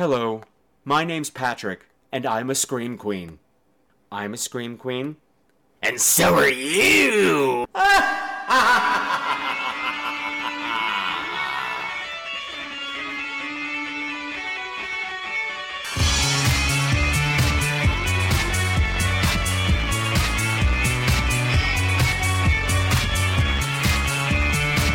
Hello, my name's Patrick, and I'm a Scream Queen. I'm a Scream Queen, and so are you!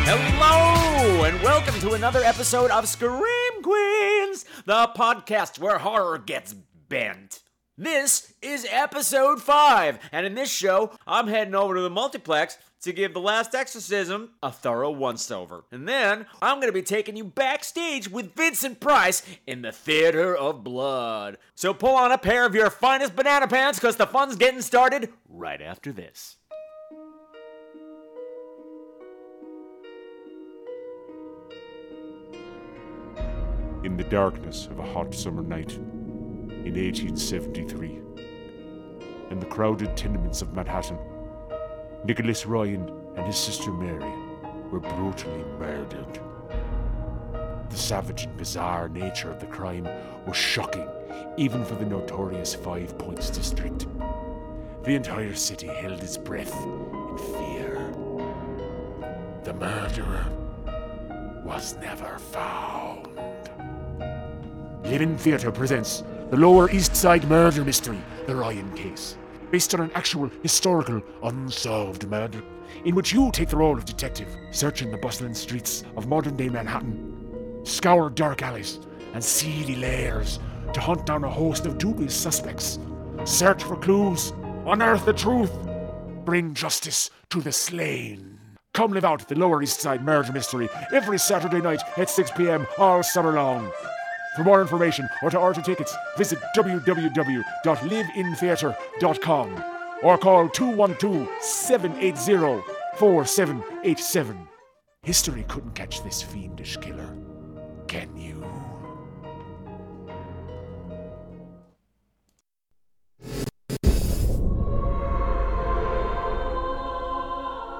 Hello, and welcome to another episode of Scream Queens, the podcast where horror gets bent. This is episode 5, and in this show, I'm heading over to the multiplex to give The Last Exorcism a thorough once over. And then I'm going to be taking you backstage with Vincent Price in the Theater of Blood. So pull on a pair of your finest banana pants because the fun's getting started right after this. In the darkness of a hot summer night in 1873. In the crowded tenements of Manhattan, Nicholas Ryan and his sister Mary were brutally murdered. The savage and bizarre nature of the crime was shocking, even for the notorious Five Points District. The entire city held its breath in fear. The murderer was never found. Living Theatre presents the Lower East Side Murder Mystery, The Ryan Case, based on an actual historical unsolved murder, in which you take the role of detective, searching the bustling streets of modern day Manhattan, scour dark alleys and seedy lairs to hunt down a host of dubious suspects, search for clues, unearth the truth, bring justice to the slain. Come live out the Lower East Side Murder Mystery every Saturday night at 6 pm all summer long. For more information or to order tickets, visit www.liveintheatre.com or call 212 780 4787. History couldn't catch this fiendish killer. Can you?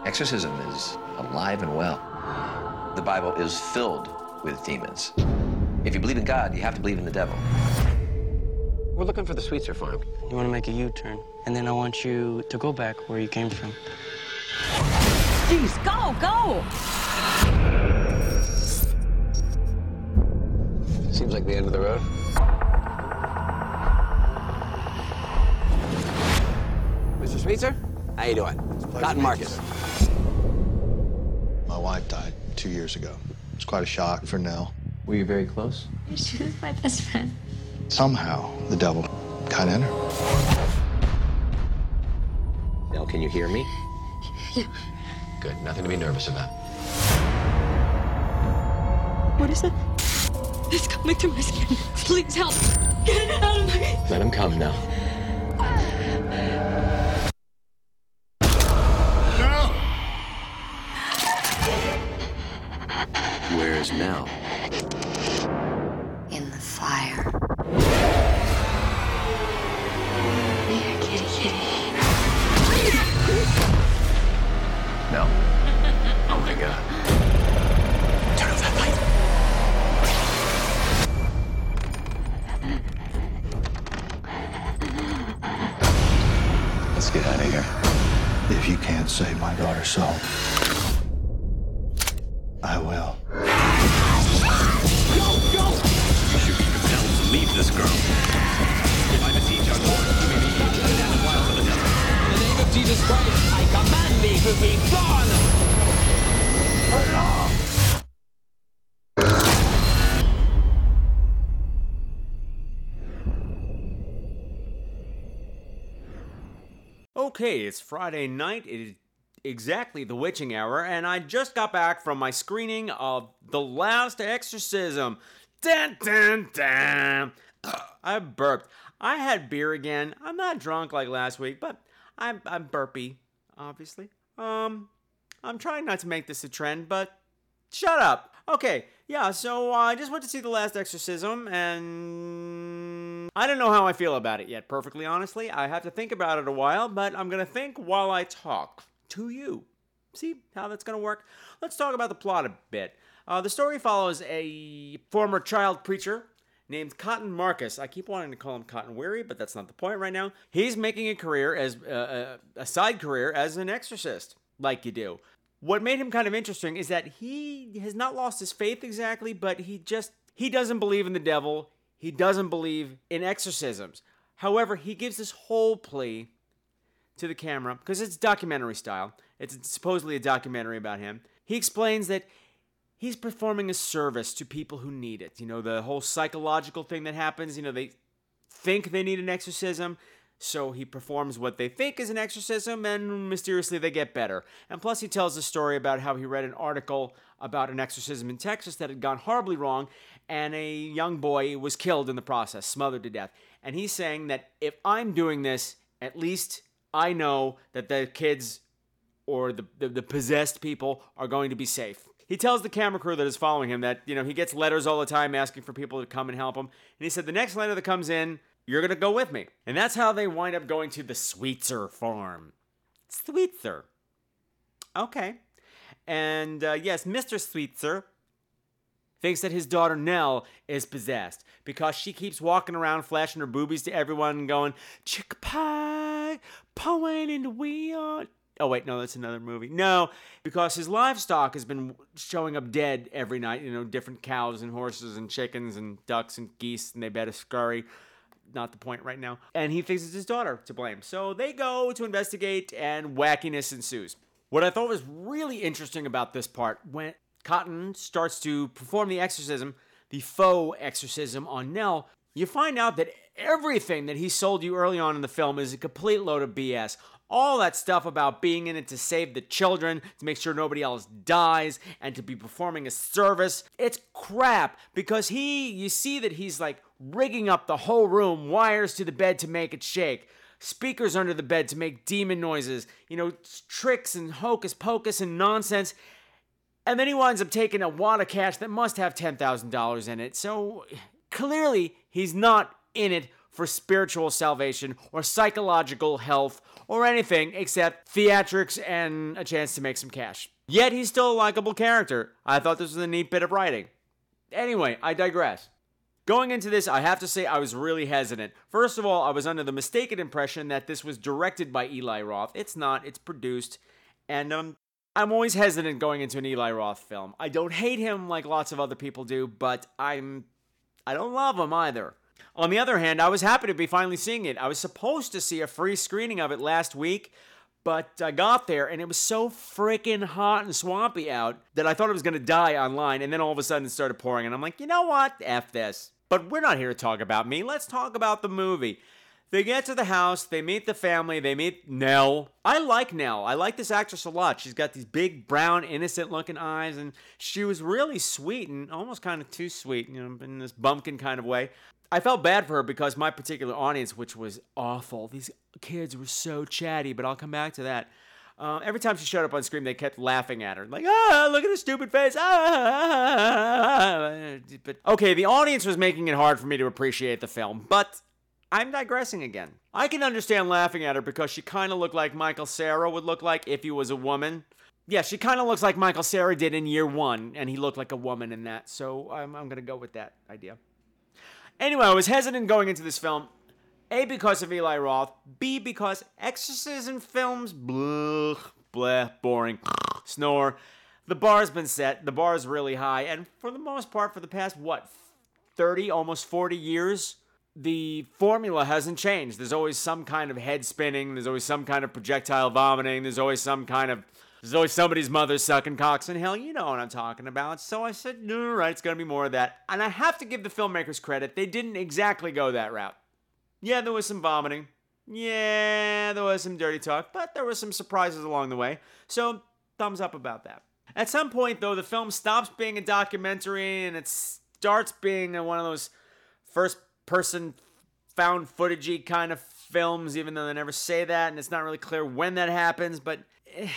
Exorcism is alive and well. The Bible is filled with demons. If you believe in God, you have to believe in the devil. We're looking for the Sweetser farm. You want to make a U-turn, and then I want you to go back where you came from. Jeez, go, go! Seems like the end of the road. Mr. Sweetser, how you doing? Cotton Marcus. My wife died two years ago. It's quite a shock for Nell. Were you very close? She was my best friend. Somehow, the devil got in her. Nell, can you hear me? Yeah. Good. Nothing to be nervous about. What is it? It's coming through my skin. Please help. Get it out of my. Let him come now. Okay, it's Friday night. It is exactly the witching hour, and I just got back from my screening of The Last Exorcism. Dun dun dun! I burped. I had beer again. I'm not drunk like last week, but I'm I'm burpy, obviously. Um, I'm trying not to make this a trend, but shut up. Okay, yeah. So uh, I just went to see The Last Exorcism, and I don't know how I feel about it yet. Perfectly honestly, I have to think about it a while, but I'm gonna think while I talk to you. See how that's gonna work? Let's talk about the plot a bit. Uh, the story follows a former child preacher named Cotton Marcus. I keep wanting to call him Cotton Weary, but that's not the point right now. He's making a career as uh, a, a side career as an exorcist, like you do. What made him kind of interesting is that he has not lost his faith exactly, but he just he doesn't believe in the devil. He doesn't believe in exorcisms. However, he gives this whole plea to the camera because it's documentary style. It's supposedly a documentary about him. He explains that he's performing a service to people who need it. You know, the whole psychological thing that happens, you know, they think they need an exorcism, so he performs what they think is an exorcism, and mysteriously they get better. And plus, he tells a story about how he read an article about an exorcism in Texas that had gone horribly wrong, and a young boy was killed in the process, smothered to death. And he's saying that if I'm doing this, at least I know that the kids or the, the, the possessed people are going to be safe. He tells the camera crew that is following him that, you know, he gets letters all the time asking for people to come and help him. And he said, the next letter that comes in, you're going to go with me. And that's how they wind up going to the Sweetser farm. Sweetser. Okay. And uh, yes, Mr. Sweetser thinks that his daughter Nell is possessed because she keeps walking around flashing her boobies to everyone and going, chick pie, pulling in the wheel. Oh, wait, no, that's another movie. No, because his livestock has been showing up dead every night. You know, different cows and horses and chickens and ducks and geese, and they better scurry. Not the point right now. And he thinks it's his daughter to blame. So they go to investigate, and wackiness ensues. What I thought was really interesting about this part when Cotton starts to perform the exorcism, the faux exorcism on Nell, you find out that everything that he sold you early on in the film is a complete load of BS. All that stuff about being in it to save the children, to make sure nobody else dies, and to be performing a service. It's crap because he, you see that he's like rigging up the whole room, wires to the bed to make it shake speakers under the bed to make demon noises, you know, tricks and hocus pocus and nonsense. And then he winds up taking a wad of cash that must have $10,000 in it. So clearly, he's not in it for spiritual salvation or psychological health or anything except theatrics and a chance to make some cash. Yet he's still a likable character. I thought this was a neat bit of writing. Anyway, I digress. Going into this, I have to say I was really hesitant. First of all, I was under the mistaken impression that this was directed by Eli Roth. It's not, it's produced. And um, I'm always hesitant going into an Eli Roth film. I don't hate him like lots of other people do, but I'm I don't love him either. On the other hand, I was happy to be finally seeing it. I was supposed to see a free screening of it last week, but I got there and it was so freaking hot and swampy out that I thought it was going to die online, and then all of a sudden it started pouring, and I'm like, you know what? F this. But we're not here to talk about me. Let's talk about the movie. They get to the house, they meet the family, they meet Nell. I like Nell. I like this actress a lot. She's got these big, brown, innocent looking eyes, and she was really sweet and almost kind of too sweet, you know, in this bumpkin kind of way. I felt bad for her because my particular audience, which was awful, these kids were so chatty, but I'll come back to that. Uh, every time she showed up on screen, they kept laughing at her, like, ah, look at her stupid face. Ah. But okay, the audience was making it hard for me to appreciate the film, but I'm digressing again. I can understand laughing at her because she kind of looked like Michael Cera would look like if he was a woman. Yeah, she kind of looks like Michael Cera did in year one, and he looked like a woman in that, so I'm, I'm going to go with that idea. Anyway, I was hesitant going into this film. A, because of Eli Roth. B, because exorcism films, blah, blah, boring, snore. The bar's been set. The bar's really high. And for the most part, for the past, what, 30, almost 40 years, the formula hasn't changed. There's always some kind of head spinning. There's always some kind of projectile vomiting. There's always some kind of there's always somebody's mother sucking cocks and hell, you know what I'm talking about. So I said, no, right, it's gonna be more of that. And I have to give the filmmakers credit, they didn't exactly go that route. Yeah, there was some vomiting. Yeah, there was some dirty talk, but there were some surprises along the way. So thumbs up about that. At some point, though, the film stops being a documentary and it starts being one of those first person found footagey kind of films, even though they never say that, and it's not really clear when that happens, but. Eh,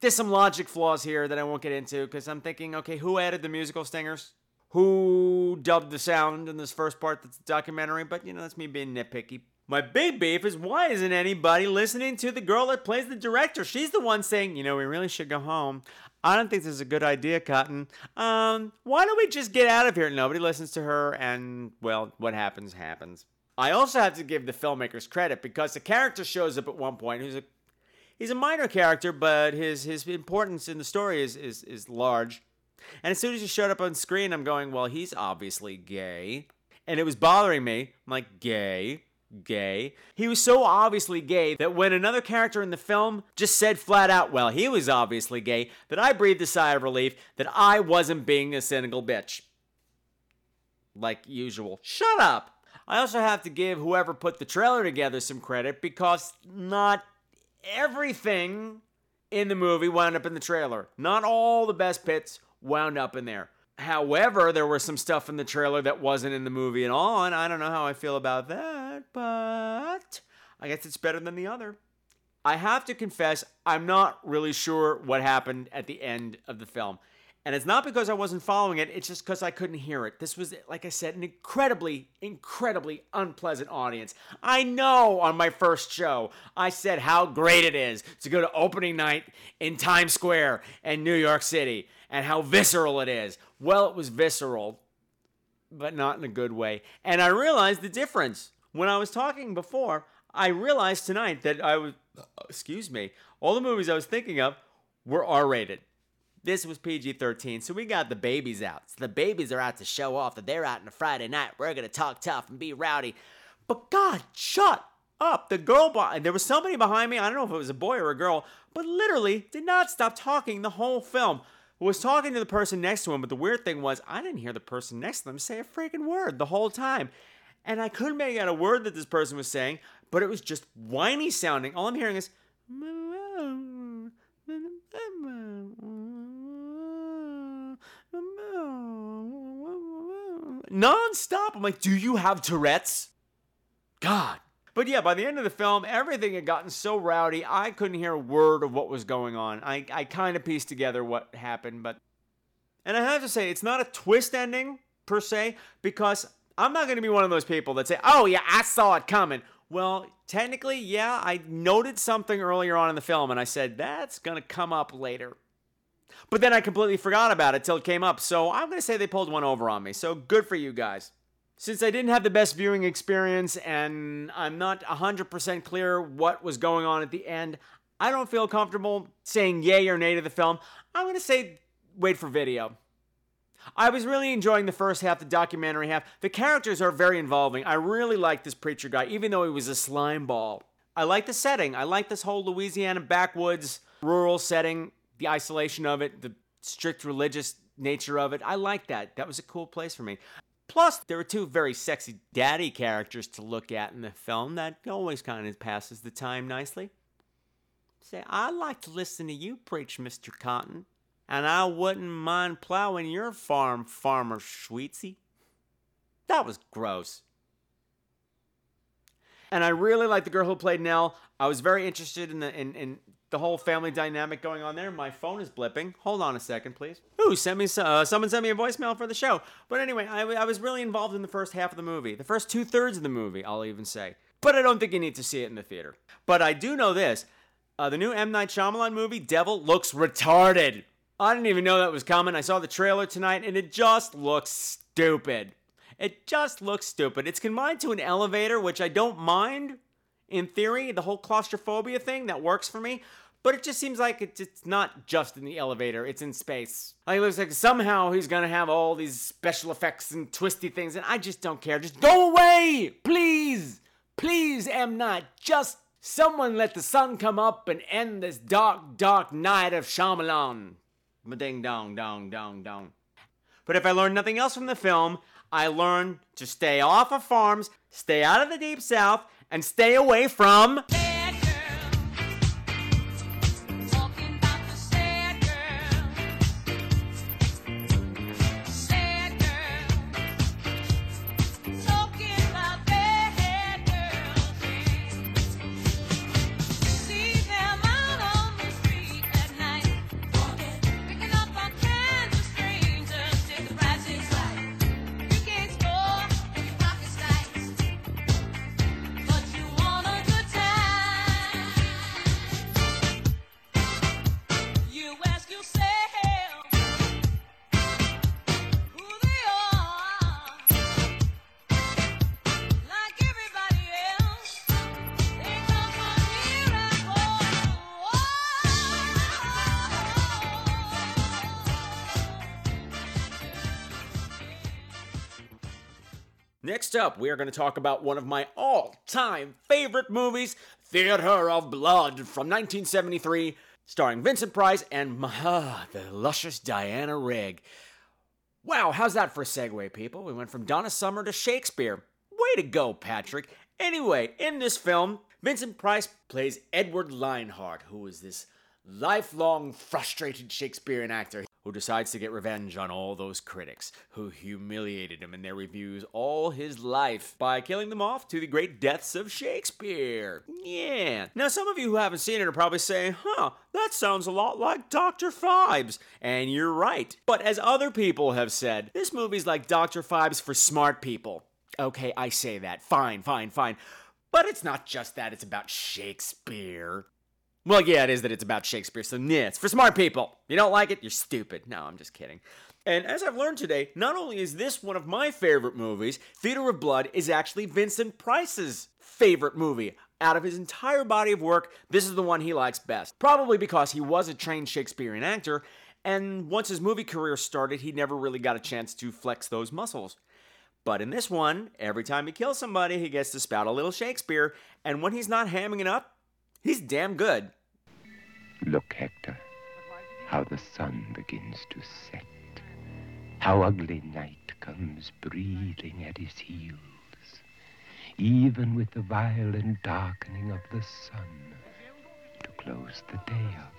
there's some logic flaws here that I won't get into because I'm thinking, okay, who added the musical stingers? Who dubbed the sound in this first part that's documentary? But, you know, that's me being nitpicky. My big beef is why isn't anybody listening to the girl that plays the director? She's the one saying, you know, we really should go home. I don't think this is a good idea, Cotton. Um, why don't we just get out of here? Nobody listens to her, and, well, what happens, happens. I also have to give the filmmakers credit because the character shows up at one point who's a he's a minor character, but his his importance in the story is is is large. And as soon as he showed up on screen, I'm going, well, he's obviously gay. And it was bothering me. I'm like, gay, gay. He was so obviously gay that when another character in the film just said flat out, well, he was obviously gay, that I breathed a sigh of relief that I wasn't being a cynical bitch. Like usual. Shut up! I also have to give whoever put the trailer together some credit because not everything in the movie wound up in the trailer. Not all the best bits wound up in there. However, there was some stuff in the trailer that wasn't in the movie at all, and I don't know how I feel about that, but I guess it's better than the other. I have to confess, I'm not really sure what happened at the end of the film. And it's not because I wasn't following it, it's just because I couldn't hear it. This was, like I said, an incredibly, incredibly unpleasant audience. I know on my first show, I said how great it is to go to opening night in Times Square in New York City and how visceral it is. Well, it was visceral, but not in a good way. And I realized the difference. When I was talking before, I realized tonight that I was, excuse me, all the movies I was thinking of were R rated. This was PG 13, so we got the babies out. So the babies are out to show off that they're out on a Friday night. We're to talk tough and be rowdy. But God, shut up. The girl, behind, there was somebody behind me, I don't know if it was a boy or a girl, but literally did not stop talking the whole film. Was talking to the person next to him, but the weird thing was, I didn't hear the person next to them say a freaking word the whole time. And I couldn't make out a word that this person was saying, but it was just whiny sounding. All I'm hearing is, non-stop. I'm like, do you have Tourette's? God. But yeah, by the end of the film, everything had gotten so rowdy, I couldn't hear a word of what was going on. I, I kind of pieced together what happened, but. And I have to say, it's not a twist ending, per se, because I'm not going to be one of those people that say, oh, yeah, I saw it coming. Well, technically, yeah, I noted something earlier on in the film, and I said, that's going to come up later. But then I completely forgot about it till it came up. So I'm going to say they pulled one over on me. So good for you guys. Since I didn't have the best viewing experience and I'm not 100% clear what was going on at the end, I don't feel comfortable saying yay or nay to the film. I'm going to say wait for video. I was really enjoying the first half, the documentary half. The characters are very involving. I really like this preacher guy, even though he was a slime ball. I like the setting. I like this whole Louisiana backwoods rural setting the isolation of it, the strict religious nature of it. I like that. That was a cool place for me. Plus, there were two very sexy daddy characters to look at in the film that always kind of passes the time nicely. Say, I like to listen to you preach, Mr. Cotton, and I wouldn't mind plowing your farm, Farmer Sweetsy. That was gross. And I really like the girl who played Nell. I was very interested in the in, in the whole family dynamic going on there. My phone is blipping. Hold on a second, please. Ooh, send me uh, someone sent me a voicemail for the show. But anyway, I, I was really involved in the first half of the movie, the first two thirds of the movie, I'll even say. But I don't think you need to see it in the theater. But I do know this: uh, the new M Night Shyamalan movie, Devil, looks retarded. I didn't even know that was coming. I saw the trailer tonight, and it just looks stupid. It just looks stupid. It's combined to an elevator, which I don't mind in theory, the whole claustrophobia thing, that works for me. But it just seems like it's not just in the elevator, it's in space. Like, it looks like somehow he's gonna have all these special effects and twisty things, and I just don't care. Just go away! Please! Please, M. Night, just someone let the sun come up and end this dark, dark night of Shyamalan. Ding dong, dong, dong, dong. But if I learned nothing else from the film, I learned to stay off of farms, stay out of the deep south, and stay away from. Up, we are going to talk about one of my all time favorite movies, Theater of Blood from 1973, starring Vincent Price and uh, the luscious Diana Rigg. Wow, how's that for a segue, people? We went from Donna Summer to Shakespeare. Way to go, Patrick. Anyway, in this film, Vincent Price plays Edward Lionheart, who is this lifelong frustrated Shakespearean actor who decides to get revenge on all those critics who humiliated him in their reviews all his life by killing them off to the great deaths of Shakespeare. Yeah. Now, some of you who haven't seen it are probably saying, huh, that sounds a lot like Dr. Phibes. And you're right. But as other people have said, this movie's like Dr. Phibes for smart people. Okay, I say that. Fine, fine, fine. But it's not just that, it's about Shakespeare. Well, yeah, it is that it's about Shakespeare, so yeah, it's for smart people. You don't like it, you're stupid. No, I'm just kidding. And as I've learned today, not only is this one of my favorite movies, Theater of Blood is actually Vincent Price's favorite movie. Out of his entire body of work, this is the one he likes best. Probably because he was a trained Shakespearean actor, and once his movie career started, he never really got a chance to flex those muscles. But in this one, every time he kills somebody, he gets to spout a little Shakespeare, and when he's not hamming it up, he's damn good. Look, Hector, how the sun begins to set. How ugly night comes breathing at his heels. Even with the violent darkening of the sun to close the day up,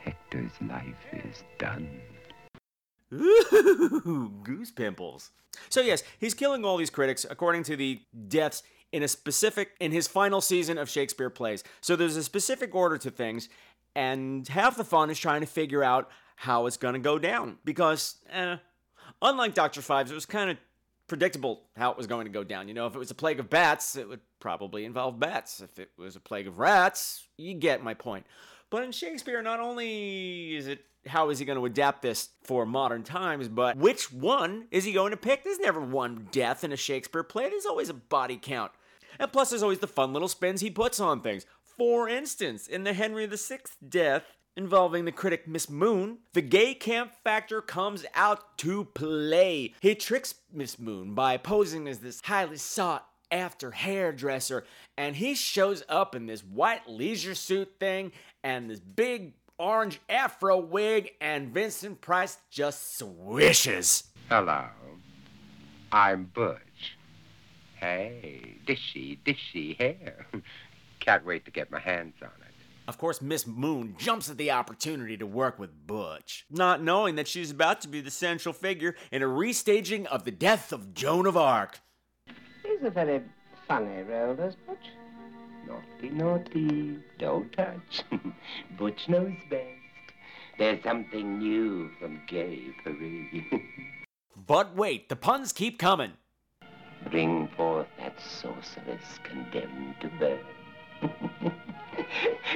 Hector's life is done. Ooh, goose pimples. So yes, he's killing all these critics according to the deaths in a specific in his final season of Shakespeare plays. So there's a specific order to things, and half the fun is trying to figure out how it's going to go down because eh, unlike Dr. Phibes, it was kind of predictable how it was going to go down. You know, if it was a plague of bats, it would probably involve bats. If it was a plague of rats, you get my point. But in Shakespeare, not only is it how is he going to adapt this for modern times, but which one is he going to pick? There's never one death in a Shakespeare play, there's always a body count. And plus, there's always the fun little spins he puts on things. For instance, in the Henry VI death, involving the critic Miss Moon, the gay camp factor comes out to play. He tricks Miss Moon by posing as this highly sought after hairdresser, and he shows up in this white leisure suit thing and this big orange afro wig, and Vincent Price just swishes. Hello. I'm Butch. Hey, dishy, dishy hair. Can't wait to get my hands on it. Of course, Miss Moon jumps at the opportunity to work with Butch, not knowing that she's about to be the central figure in a restaging of the death of Joan of Arc. He's a very funny role, does Butch? Naughty, naughty, don't touch. Butch knows best. There's something new from gay parade. But wait, the puns keep coming. Bring forth that sorceress condemned to burn.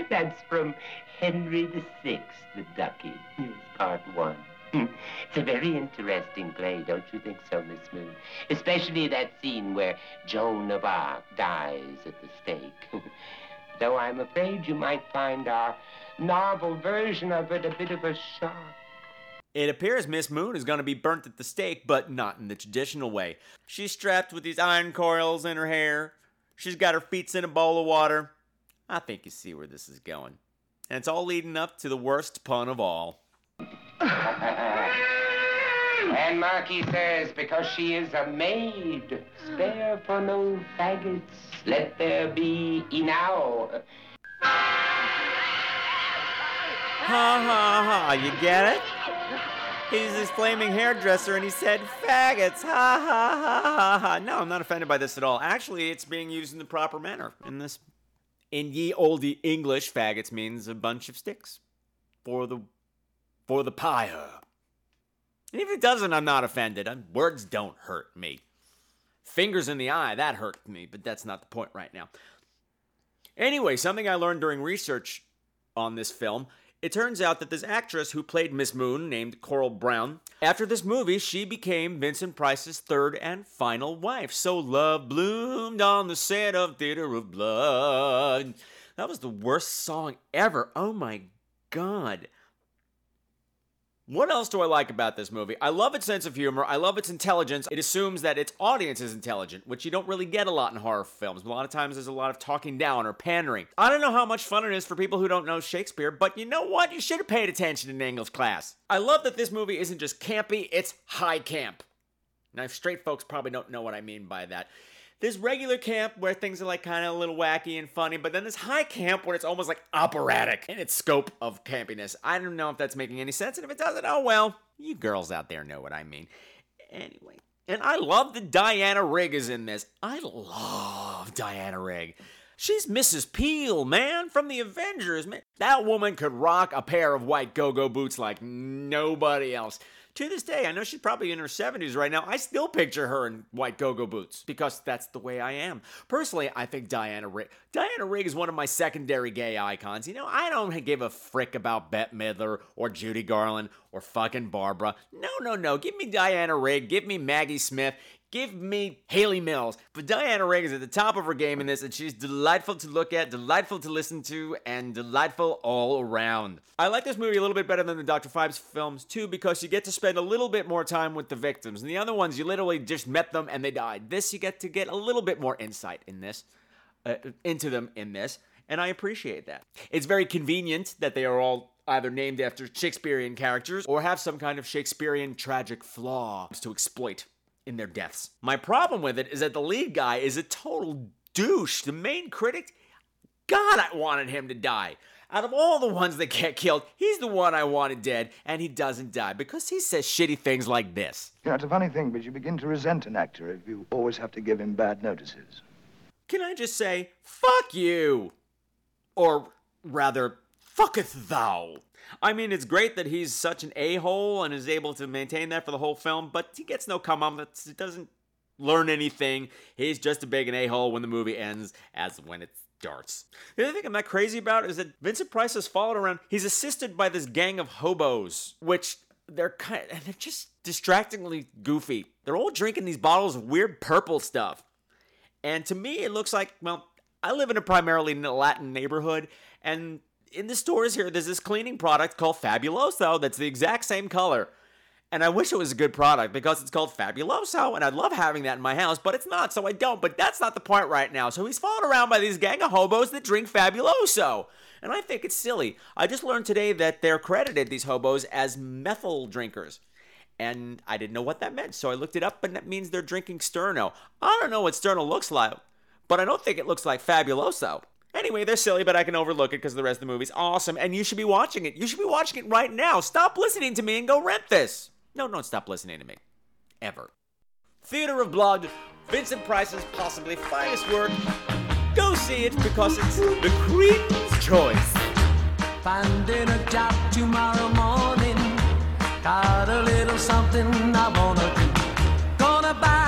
That's from Henry VI, the Ducky. Here's part one. It's a very interesting play, don't you think so, Miss Moon? Especially that scene where Joan of Arc dies at the stake. Though I'm afraid you might find our novel version of it a bit of a shock. It appears Miss Moon is going to be burnt at the stake, but not in the traditional way. She's strapped with these iron coils in her hair. She's got her feet in a bowl of water. I think you see where this is going. And it's all leading up to the worst pun of all. And Marquis says, because she is a maid, spare for no faggots, let there be enow. Ha ha ha, you get it? He's this flaming hairdresser and he said faggots. Ha ha ha ha ha. No, I'm not offended by this at all. Actually, it's being used in the proper manner. In this in ye olde English, faggots means a bunch of sticks. For the for the pyre. And if it doesn't, I'm not offended. I'm, words don't hurt me. Fingers in the eye, that hurt me, but that's not the point right now. Anyway, something I learned during research on this film it turns out that this actress who played Miss Moon, named Coral Browne, after this movie, she became Vincent Price's third and final wife. So love bloomed on the set of Theater of Blood. That was the worst song ever. Oh my god. What else do I like about this movie? I love its sense of humor. I love its intelligence. It assumes that its audience is intelligent, which you don't really get a lot in horror films. A lot of times there's a lot of talking down or pandering. I don't know how much fun it is for people who don't know Shakespeare, but you know what? You should have paid attention in English class. I love that this movie isn't just campy, it's high camp. Now, straight folks probably don't know what I mean by that. There's regular camp where things are like kind of a little wacky and funny, but then there's high camp where it's almost like operatic in its scope of campiness. I don't know if that's making any sense, and if it doesn't, oh well. You girls out there know what I mean. Anyway, and I love that Diana Rigg is in this. I love Diana Rigg. She's Mrs. Peel, man, from the Avengers, man. That woman could rock a pair of white go-go boots like nobody else. To this day, I know she's probably in her 70s right now. I still picture her in white go-go boots because that's the way I am. Personally, I think Diana Diana Rigg is one of my secondary gay icons. You know, I don't give a frick about Bette Midler or Judy Garland or fucking Barbara. No, no, no. Give me Diana Rigg, give me Maggie Smith, Give me Hayley Mills. But Diana Rigg is at the top of her game in this, and she's delightful to look at, delightful to listen to, and delightful all around. I like this movie a little bit better than the Dr. Phibes films, too, because you get to spend a little bit more time with the victims. And the other ones, you literally just met them and they died. This, you get to get a little bit more insight in this, uh, into them in this, and I appreciate that. It's very convenient that they are all either named after Shakespearean characters or have some kind of Shakespearean tragic flaw to exploit in their deaths. My problem with it is that the lead guy is a total douche. The main critic, God, I wanted him to die. Out of all the ones that get killed, he's the one I wanted dead, and he doesn't die because he says shitty things like this. Know, it's a funny thing, but you begin to resent an actor if you always have to give him bad notices. Can I just say, fuck you? Or rather, fucketh thou. I mean, it's great that he's such an a hole and is able to maintain that for the whole film, but he gets no come on. He doesn't learn anything. He's just a big an a hole when the movie ends, as when it starts. The other thing I'm not crazy about is that Vincent Price has followed around. He's assisted by this gang of hobos, which they're kind of, and they're just distractingly goofy. They're all drinking these bottles of weird purple stuff. And to me, it looks like, well, I live in a primarily Latin neighborhood, and in the stores here, there's this cleaning product called Fabuloso that's the exact same color. And I wish it was a good product because it's called Fabuloso, and I'd love having that in my house, but it's not, so I don't. But that's not the point right now. So he's followed around by these gang of hobos that drink Fabuloso. And I think it's silly. I just learned today that they're credited, these hobos, as methyl drinkers. And I didn't know what that meant, so I looked it up, and that means they're drinking Sterno. I don't know what Sterno looks like, but I don't think it looks like Fabuloso. Anyway, they're silly, but I can overlook it because the rest of the movie's awesome, and you should be watching it. You should be watching it right now. Stop listening to me and go rent this. No, don't stop listening to me. Ever. Theater of Blood, Vincent Price's possibly finest work. Go see it because it's the Queen's choice. Finding a job tomorrow morning. Got a little something I wanna do. Gonna buy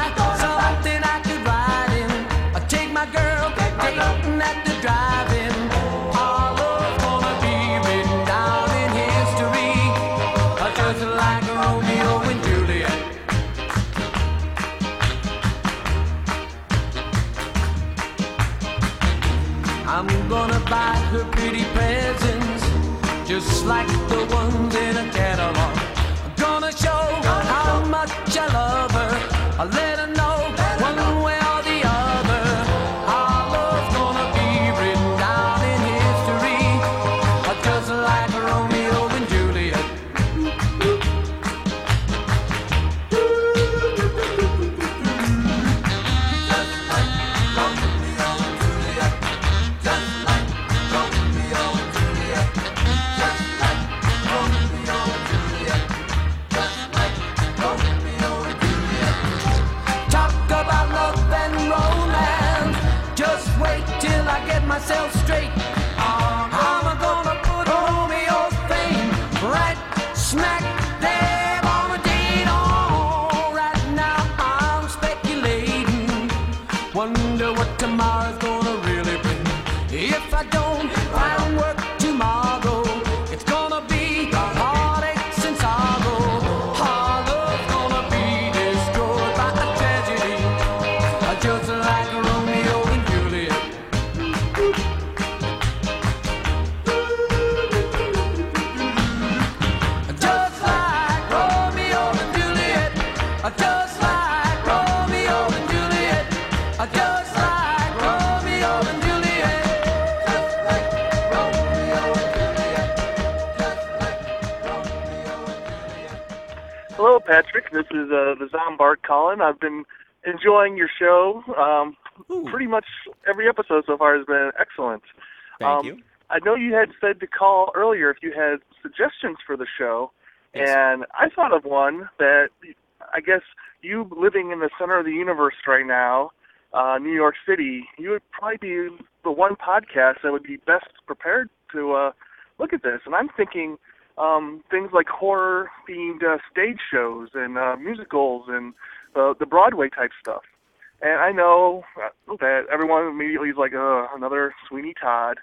Patrick. This is uh, the Zombart calling. I've been enjoying your show. Um, pretty much every episode so far has been excellent. Thank um, you. I know you had said to call earlier if you had suggestions for the show, Yes. and I thought of one that I guess you living in the center of the universe right now, uh, New York City, you would probably be the one podcast that would be best prepared to uh, look at this. And I'm thinking um, things like horror themed uh, stage shows and uh, musicals and uh, the Broadway type stuff. And I know uh, that everyone immediately is like, uh, another Sweeney Todd.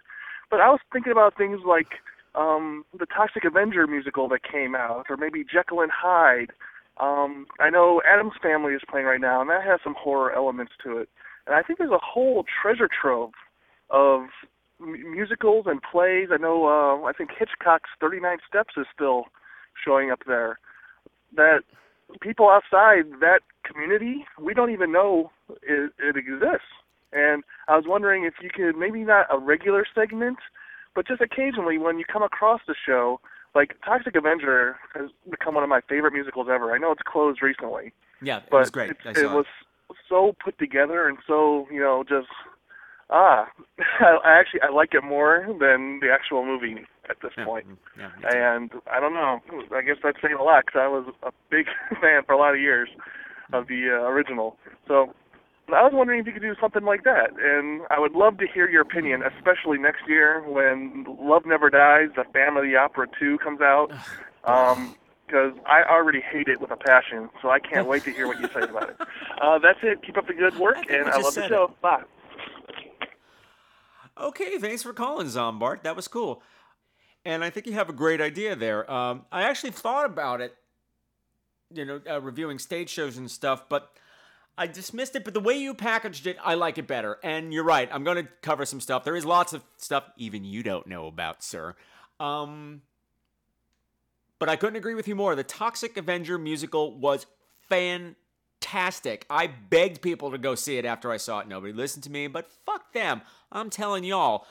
But I was thinking about things like um, the Toxic Avenger musical that came out, or maybe Jekyll and Hyde. Um, I know Addams Family is playing right now, and that has some horror elements to it. And I think there's a whole treasure trove of m- musicals and plays. I know, uh, I think Hitchcock's 39 Steps is still showing up there. That people outside that community, we don't even know it, it exists. And I was wondering if you could maybe not a regular segment, but just occasionally when you come across the show, like Toxic Avenger has become one of my favorite musicals ever. I know it's closed recently, Yeah, it but was great. It, it was so put together and so you know just ah, I actually I like it more than the actual movie at this point. Yeah, And I don't know. I guess that's saying a lot because I was a big fan for a lot of years of the uh, original. So I was wondering if you could do something like that, and I would love to hear your opinion, especially next year when Love Never Dies, the Phantom of the Opera 2 comes out. Um, because I already hate it with a passion, so I can't wait to hear what you say about it. Uh, that's it. Keep up the good work, and I love the show. Bye. Okay, thanks for calling, Zombart. That was cool. And I think you have a great idea there. Um, I actually thought about it, you know, uh, reviewing stage shows and stuff, but I dismissed it. But the way you packaged it, I like it better. And you're right. I'm going to cover some stuff. There is lots of stuff even you don't know about, sir. Um, but I couldn't agree with you more. The Toxic Avenger musical was fantastic. I begged people to go see it after I saw it. Nobody listened to me, but fuck them. I'm telling y'all.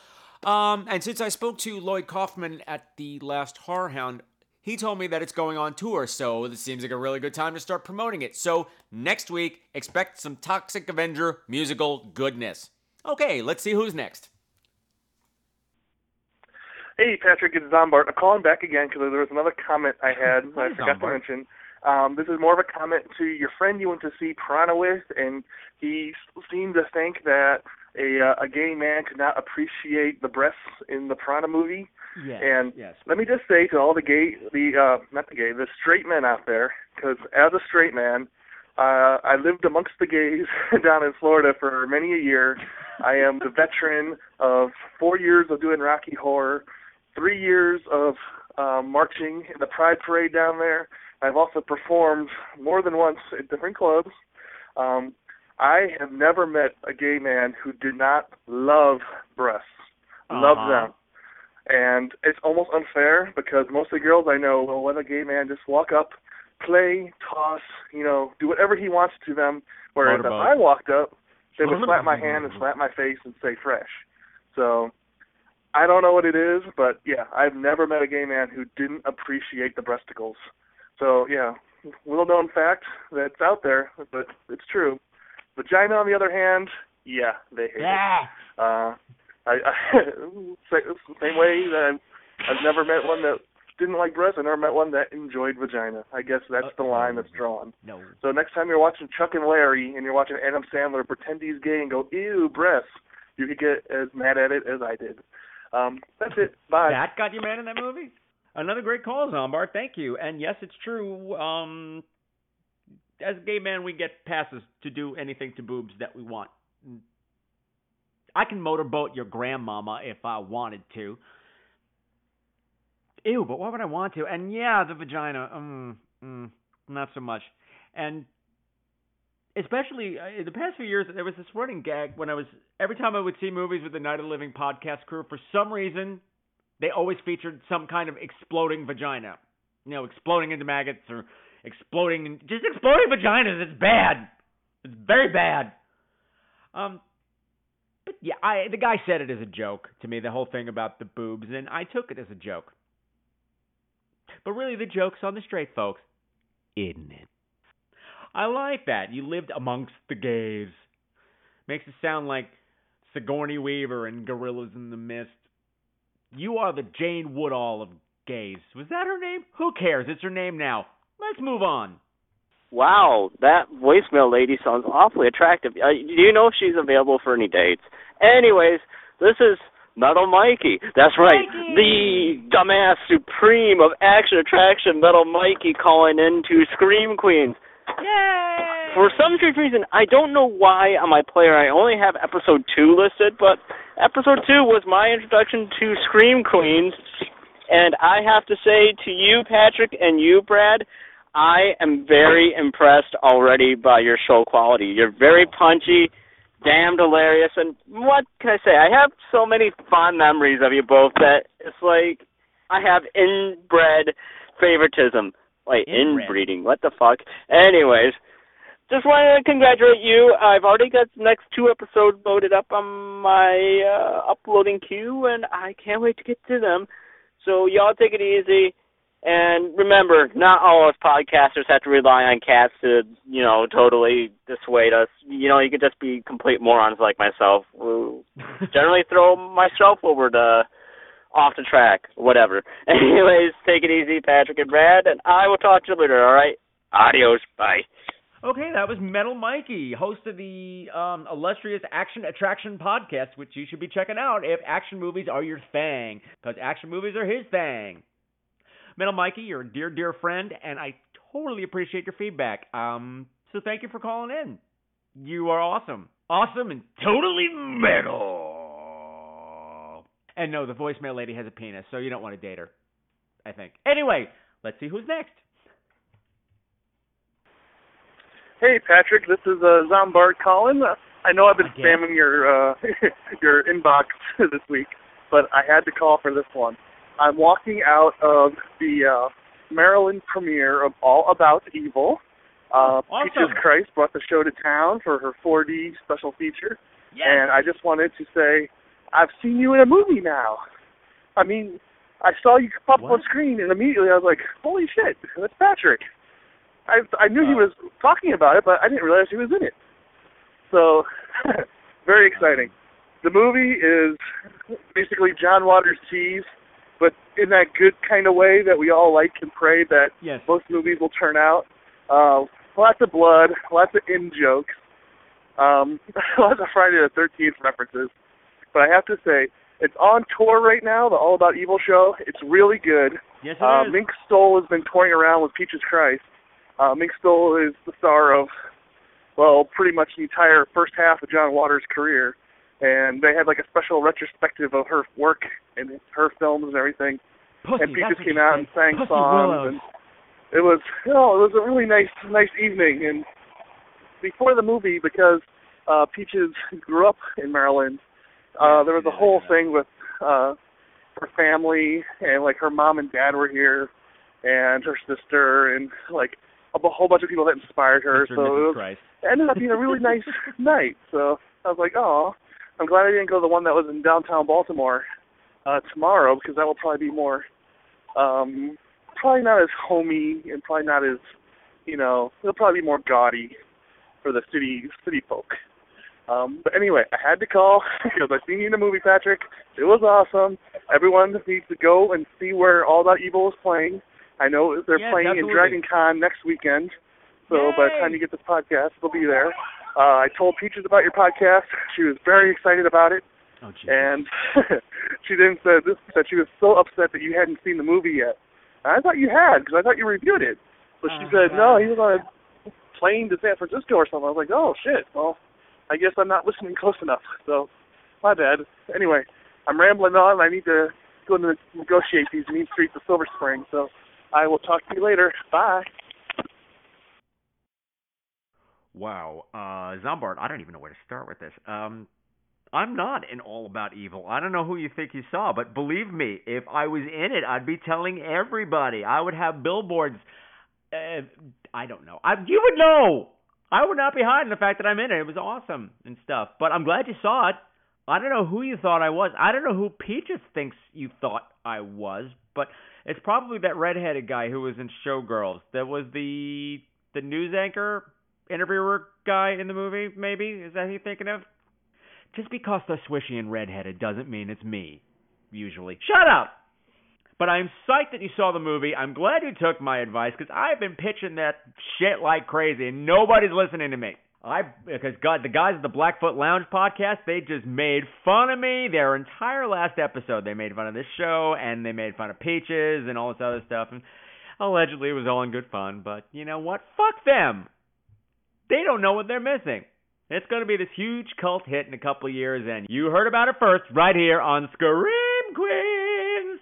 Um, and since I spoke to Lloyd Kaufman at the last Horror Hound, he told me that it's going on tour, so this seems like a really good time to start promoting it. So next week, expect some Toxic Avenger musical goodness. Okay, let's see who's next. Hey, Patrick, it's Zombart. I'm calling back again because there was another comment I had that I Hi, forgot to mention. Um, this is more of a comment to your friend you went to see Piranha with, and he seemed to think that a uh, a gay man could not appreciate the breasts in the Piranha movie. Yes, and yes. let me just say to all the gay, the uh, not the gay, the straight men out there, because as a straight man, uh, I lived amongst the gays down in Florida for many a year. I am the veteran of four years of doing Rocky Horror, three years of uh, marching in the Pride Parade down there. I've also performed more than once at different clubs. Um, I have never met a gay man who did not love breasts, love Uh-huh. them. And it's almost unfair because most of the girls I know will let a gay man just walk up, play, toss, you know, do whatever he wants to them. Whereas if I walked up, they would slap my hand and slap my face and say fresh. So I don't know what it is, but yeah, I've never met a gay man who didn't appreciate the breasticles. So yeah, little known fact that's out there, but it's true. Vagina, on the other hand, yeah, they hate Yeah. it. Uh, I, I sa- same way that I've, I've never met one that didn't like breasts. I never met one that enjoyed vagina. I guess that's the line that's drawn. No. So next time you're watching Chuck and Larry and you're watching Adam Sandler pretend he's gay and go ew breasts, you could get as mad at it as I did. Um, that's it. Bye. That got you mad in that movie? Another great call, Zombar. Thank you. And yes, it's true. Um, as a gay man, we get passes to do anything to boobs that we want. I can motorboat your grandmama if I wanted to. Ew, but why would I want to? And yeah, the vagina. Mm, mm, not so much. And especially uh, in the past few years, there was this running gag when I was every time I would see movies with the Night of the Living podcast crew. For some reason, they always featured some kind of exploding vagina. You know, exploding into maggots or exploding, in, just exploding vaginas. It's bad. It's very bad. Um, but yeah, I the guy said it as a joke to me. The whole thing about the boobs, and I took it as a joke. But really, the joke's on the straight folks, isn't it? I like that. You lived amongst the gays. Makes it sound like Sigourney Weaver and Gorillas in the Mist. You are the Jane Woodall of gays. Was that her name? Who cares? It's her name now. Let's move on. Wow, that voicemail lady sounds awfully attractive. Uh, do you know if she's available for any dates? Anyways, this is Metal Mikey. That's right, Mikey! the dumbass supreme of action attraction, Metal Mikey, calling in to Scream Queens. Yay! For some strange reason, I don't know why on my player I only have episode two listed, but episode two was my introduction to Scream Queens, and I have to say to you, Patrick, and you, Brad, I am very impressed already by your show quality. You're very punchy, damned hilarious, and what can I say? I have so many fond memories of you both that it's like I have inbred favoritism. Wait, Inbred. inbreeding. What the fuck? Anyways, just wanted to congratulate you. I've already got the next two episodes loaded up on my uh, uploading queue, and I can't wait to get to them. So y'all take it easy. And remember, not all of us podcasters have to rely on cats to, you know, totally dissuade us. You know, you could just be complete morons like myself who generally throw myself over the off the track, whatever. Anyways, take it easy, Patrick and Brad, and I will talk to you later, alright? Adios. Bye. Okay, that was Metal Mikey, host of the um, illustrious Action Attraction podcast, which you should be checking out if action movies are your thing, because action movies are his thing. Metal Mikey, you're a dear, dear friend, and I totally appreciate your feedback. Um, so thank you for calling in. You are awesome, awesome, and totally metal. And no, the voicemail lady has a penis, so you don't want to date her. I think. Anyway, let's see who's next. Hey Patrick, this is uh, Zombard calling. I know I've been Again? spamming your uh, your inbox this week, but I had to call for this one. I'm walking out of the uh, Maryland premiere of All About Evil. Uh, Awesome. Peaches Christ brought the show to town for her 4D special feature, Yes. and I just wanted to say, I've seen you in a movie now. I mean, I saw you pop up on screen, and immediately I was like, "Holy shit, that's Patrick!" I I knew he Uh. was talking about it, but I didn't realize he was in it. So, very exciting. The movie is basically John Waters' tease, but in that good kind of way that we all like and pray that Yes. most movies will turn out. Uh, lots of blood, lots of in jokes, um, lots of Friday the Thirteenth references. But I have to say, it's on tour right now. The All About Evil show. It's really good. Yes, it Uh, is. Mink Stole has been touring around with Peaches Christ. Uh, Mink Stole is the star of, well, pretty much the entire first half of John Waters' career. And they had like a special retrospective of her work and her films and everything. Pussy, and Peaches came out and sang Pussy songs. Willows. And it was, you know, it was a really nice, nice evening. And before the movie, because uh, Peaches grew up in Maryland, uh, Yeah, there was she a whole yeah. thing with uh, her family and like her mom and dad were here, and her sister, and like a whole bunch of people that inspired her. Mr. So it was, it ended up being a really nice night. So I was like, oh, I'm glad I didn't go to the one that was in downtown Baltimore uh, tomorrow because that will probably be more, um, probably not as homey and probably not as, you know, it'll probably be more gaudy for the city city folk. Um, but anyway, I had to call because I seen you in the movie, Patrick. It was awesome. Everyone needs to go and see where All That Evil is playing. I know they're Yes, playing in absolutely. Dragon Con next weekend. So by the time you get this podcast, they'll be there. Uh, I told Peaches about your podcast. She was very excited about it, Oh, and she then said this that she was so upset that you hadn't seen the movie yet. And I thought you had because I thought you reviewed it, but she Oh, said no, he was on a plane to San Francisco or something. I was like, oh shit. Well, I guess I'm not listening close enough. So my bad. Anyway, I'm rambling on. I need to go and negotiate these mean streets of Silver Spring. So I will talk to you later. Bye. Wow. Uh, Zombard, I don't even know where to start with this. Um, I'm not in All About Evil. I don't know who you think you saw, but believe me, if I was in it, I'd be telling everybody. I would have billboards. Uh, I don't know. I, you would know. I would not be hiding the fact that I'm in it. It was awesome and stuff. But I'm glad you saw it. I don't know who you thought I was. I don't know who Peaches thinks you thought I was, but it's probably that redheaded guy who was in Showgirls. That was the the news anchor interviewer guy in the movie, maybe? Is that who you're thinking of? Just because they're swishy and redheaded doesn't mean it's me, usually. Shut up! But I'm psyched that you saw the movie. I'm glad you took my advice because I've been pitching that shit like crazy and nobody's listening to me. I because God, the guys at the Blackfoot Lounge podcast, they just made fun of me. Their entire last episode, they made fun of this show and they made fun of Peaches and all this other stuff. And allegedly, it was all in good fun. But you know what? Fuck them. They don't know what they're missing. It's going to be this huge cult hit in a couple of years, and you heard about it first right here on Scream Queens.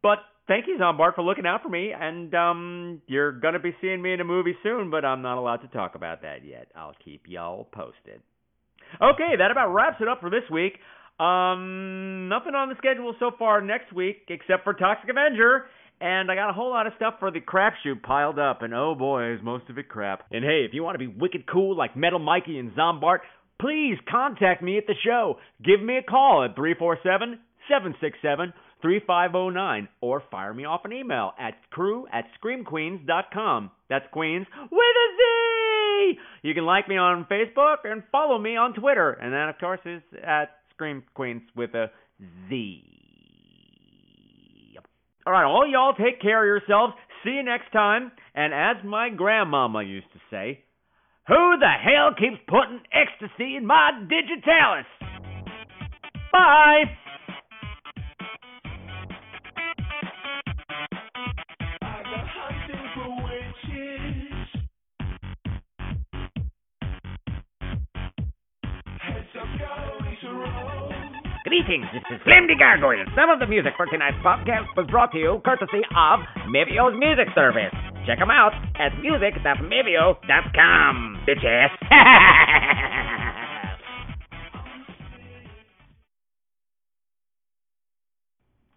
But thank you, Zombart, for looking out for me. And um, you're going to be seeing me in a movie soon, but I'm not allowed to talk about that yet. I'll keep y'all posted. Okay, that about wraps it up for this week. Um, nothing on the schedule so far next week except for Toxic Avenger. And I got a whole lot of stuff for the crapshoot piled up, and oh boy, is most of it crap. And hey, if you want to be wicked cool like Metal Mikey and Zombart, please contact me at the show. Give me a call at 347 767 3509 or fire me off an email at crew at screamqueens.com. That's Queens with a Z! You can like me on Facebook and follow me on Twitter. And that, of course, is at Scream Queens with a Z. All right, all y'all take care of yourselves. See you next time. And as my grandmama used to say, who the hell keeps putting ecstasy in my digitalis? Bye. Greetings, this is Slim the Gargoyle. Some of the music for tonight's podcast was brought to you courtesy of Mevio's Music Service. Check them out at music.mevio.com, bitches.